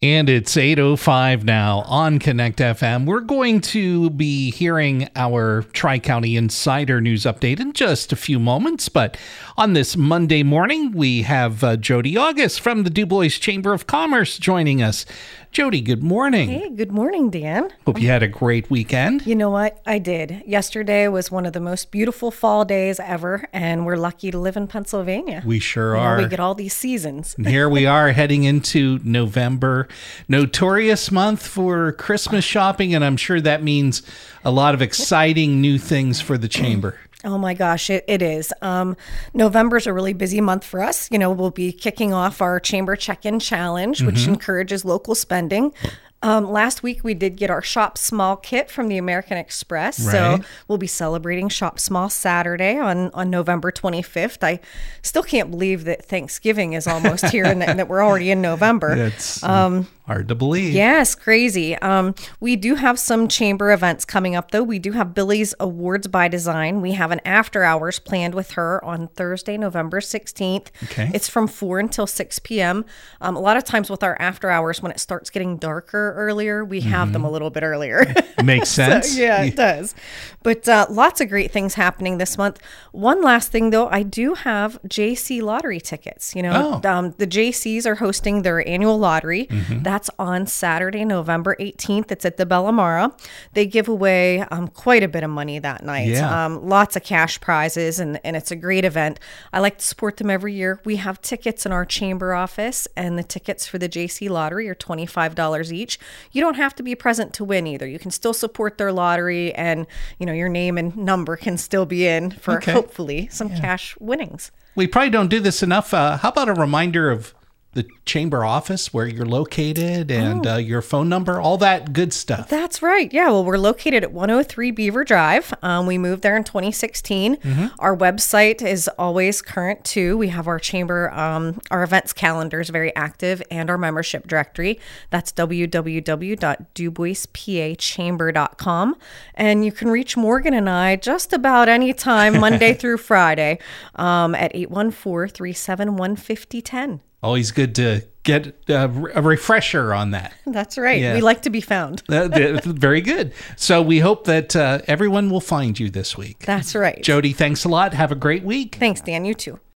And it's 8.05 now on Connect FM. We're going to be hearing our Tri County Insider News update in just a few moments. But on this Monday morning, we have uh, Jodi August from the DuBois Chamber of Commerce joining us. Jodi, good morning. Hey, good morning, Dan. Hope you had a great weekend. You know what? I did. Yesterday was one of the most beautiful fall days ever, and we're lucky to live in Pennsylvania. We sure You know, are. we get all these seasons. And here we are heading into November, notorious month for Christmas shopping, and I'm sure that means a lot of exciting new things for the chamber. Oh my gosh, it, it is. Um, November's a really busy month for us. You know, we'll be kicking off our Chamber Check In Challenge, which Mm-hmm. encourages local spending. Um, last week, we did get our Shop Small kit from the American Express. Right. So we'll be celebrating Shop Small Saturday on, on November 25th. I still can't believe that Thanksgiving is almost here and that, that we're already in November. It's hard to believe. Yes, crazy. Um, we do have some chamber events coming up, though. We do have Billy's Awards by Design. We have an after hours planned with her on Thursday, November 16th. Okay. It's from 4 until 6 p.m. Um, a lot of times with our after hours, when it starts getting darker earlier, we have them a little bit earlier. Makes sense. yeah, it does. But uh, lots of great things happening this month. One last thing, though, I do have JC lottery tickets. You know, Oh. um, the JCs are hosting their annual lottery. Mm-hmm. That's on Saturday, November 18th. It's at the Bellamara. They give away um, quite a bit of money that night. Yeah. Um, lots of cash prizes, and, and it's a great event. I like to support them every year. We have tickets in our chamber office, and the tickets for the JC lottery are $25 each. You don't have to be present to win either. You can still support their lottery, and you know your name and number can still be in for Okay. hopefully some cash winnings. We probably don't do this enough. Uh, how about a reminder of the chamber office, where you're located, and Oh. uh, your phone number, all that good stuff? That's right. Yeah. Well, we're located at 103 Beaver Drive. Um, we moved there in 2016. Our website is always current too. We have our chamber, um, our events calendar is very active, and our membership directory. That's www.duboispachamber.com. And you can reach Morgan and I just about any time, Monday through Friday, um, at 814 371 5010. Always good to get uh, a refresher on that. That's right. Yeah. We like to be found. Very good. So we hope that uh, everyone will find you this week. That's right. Jodi, thanks a lot. Have a great week. Thanks, Dan. You too.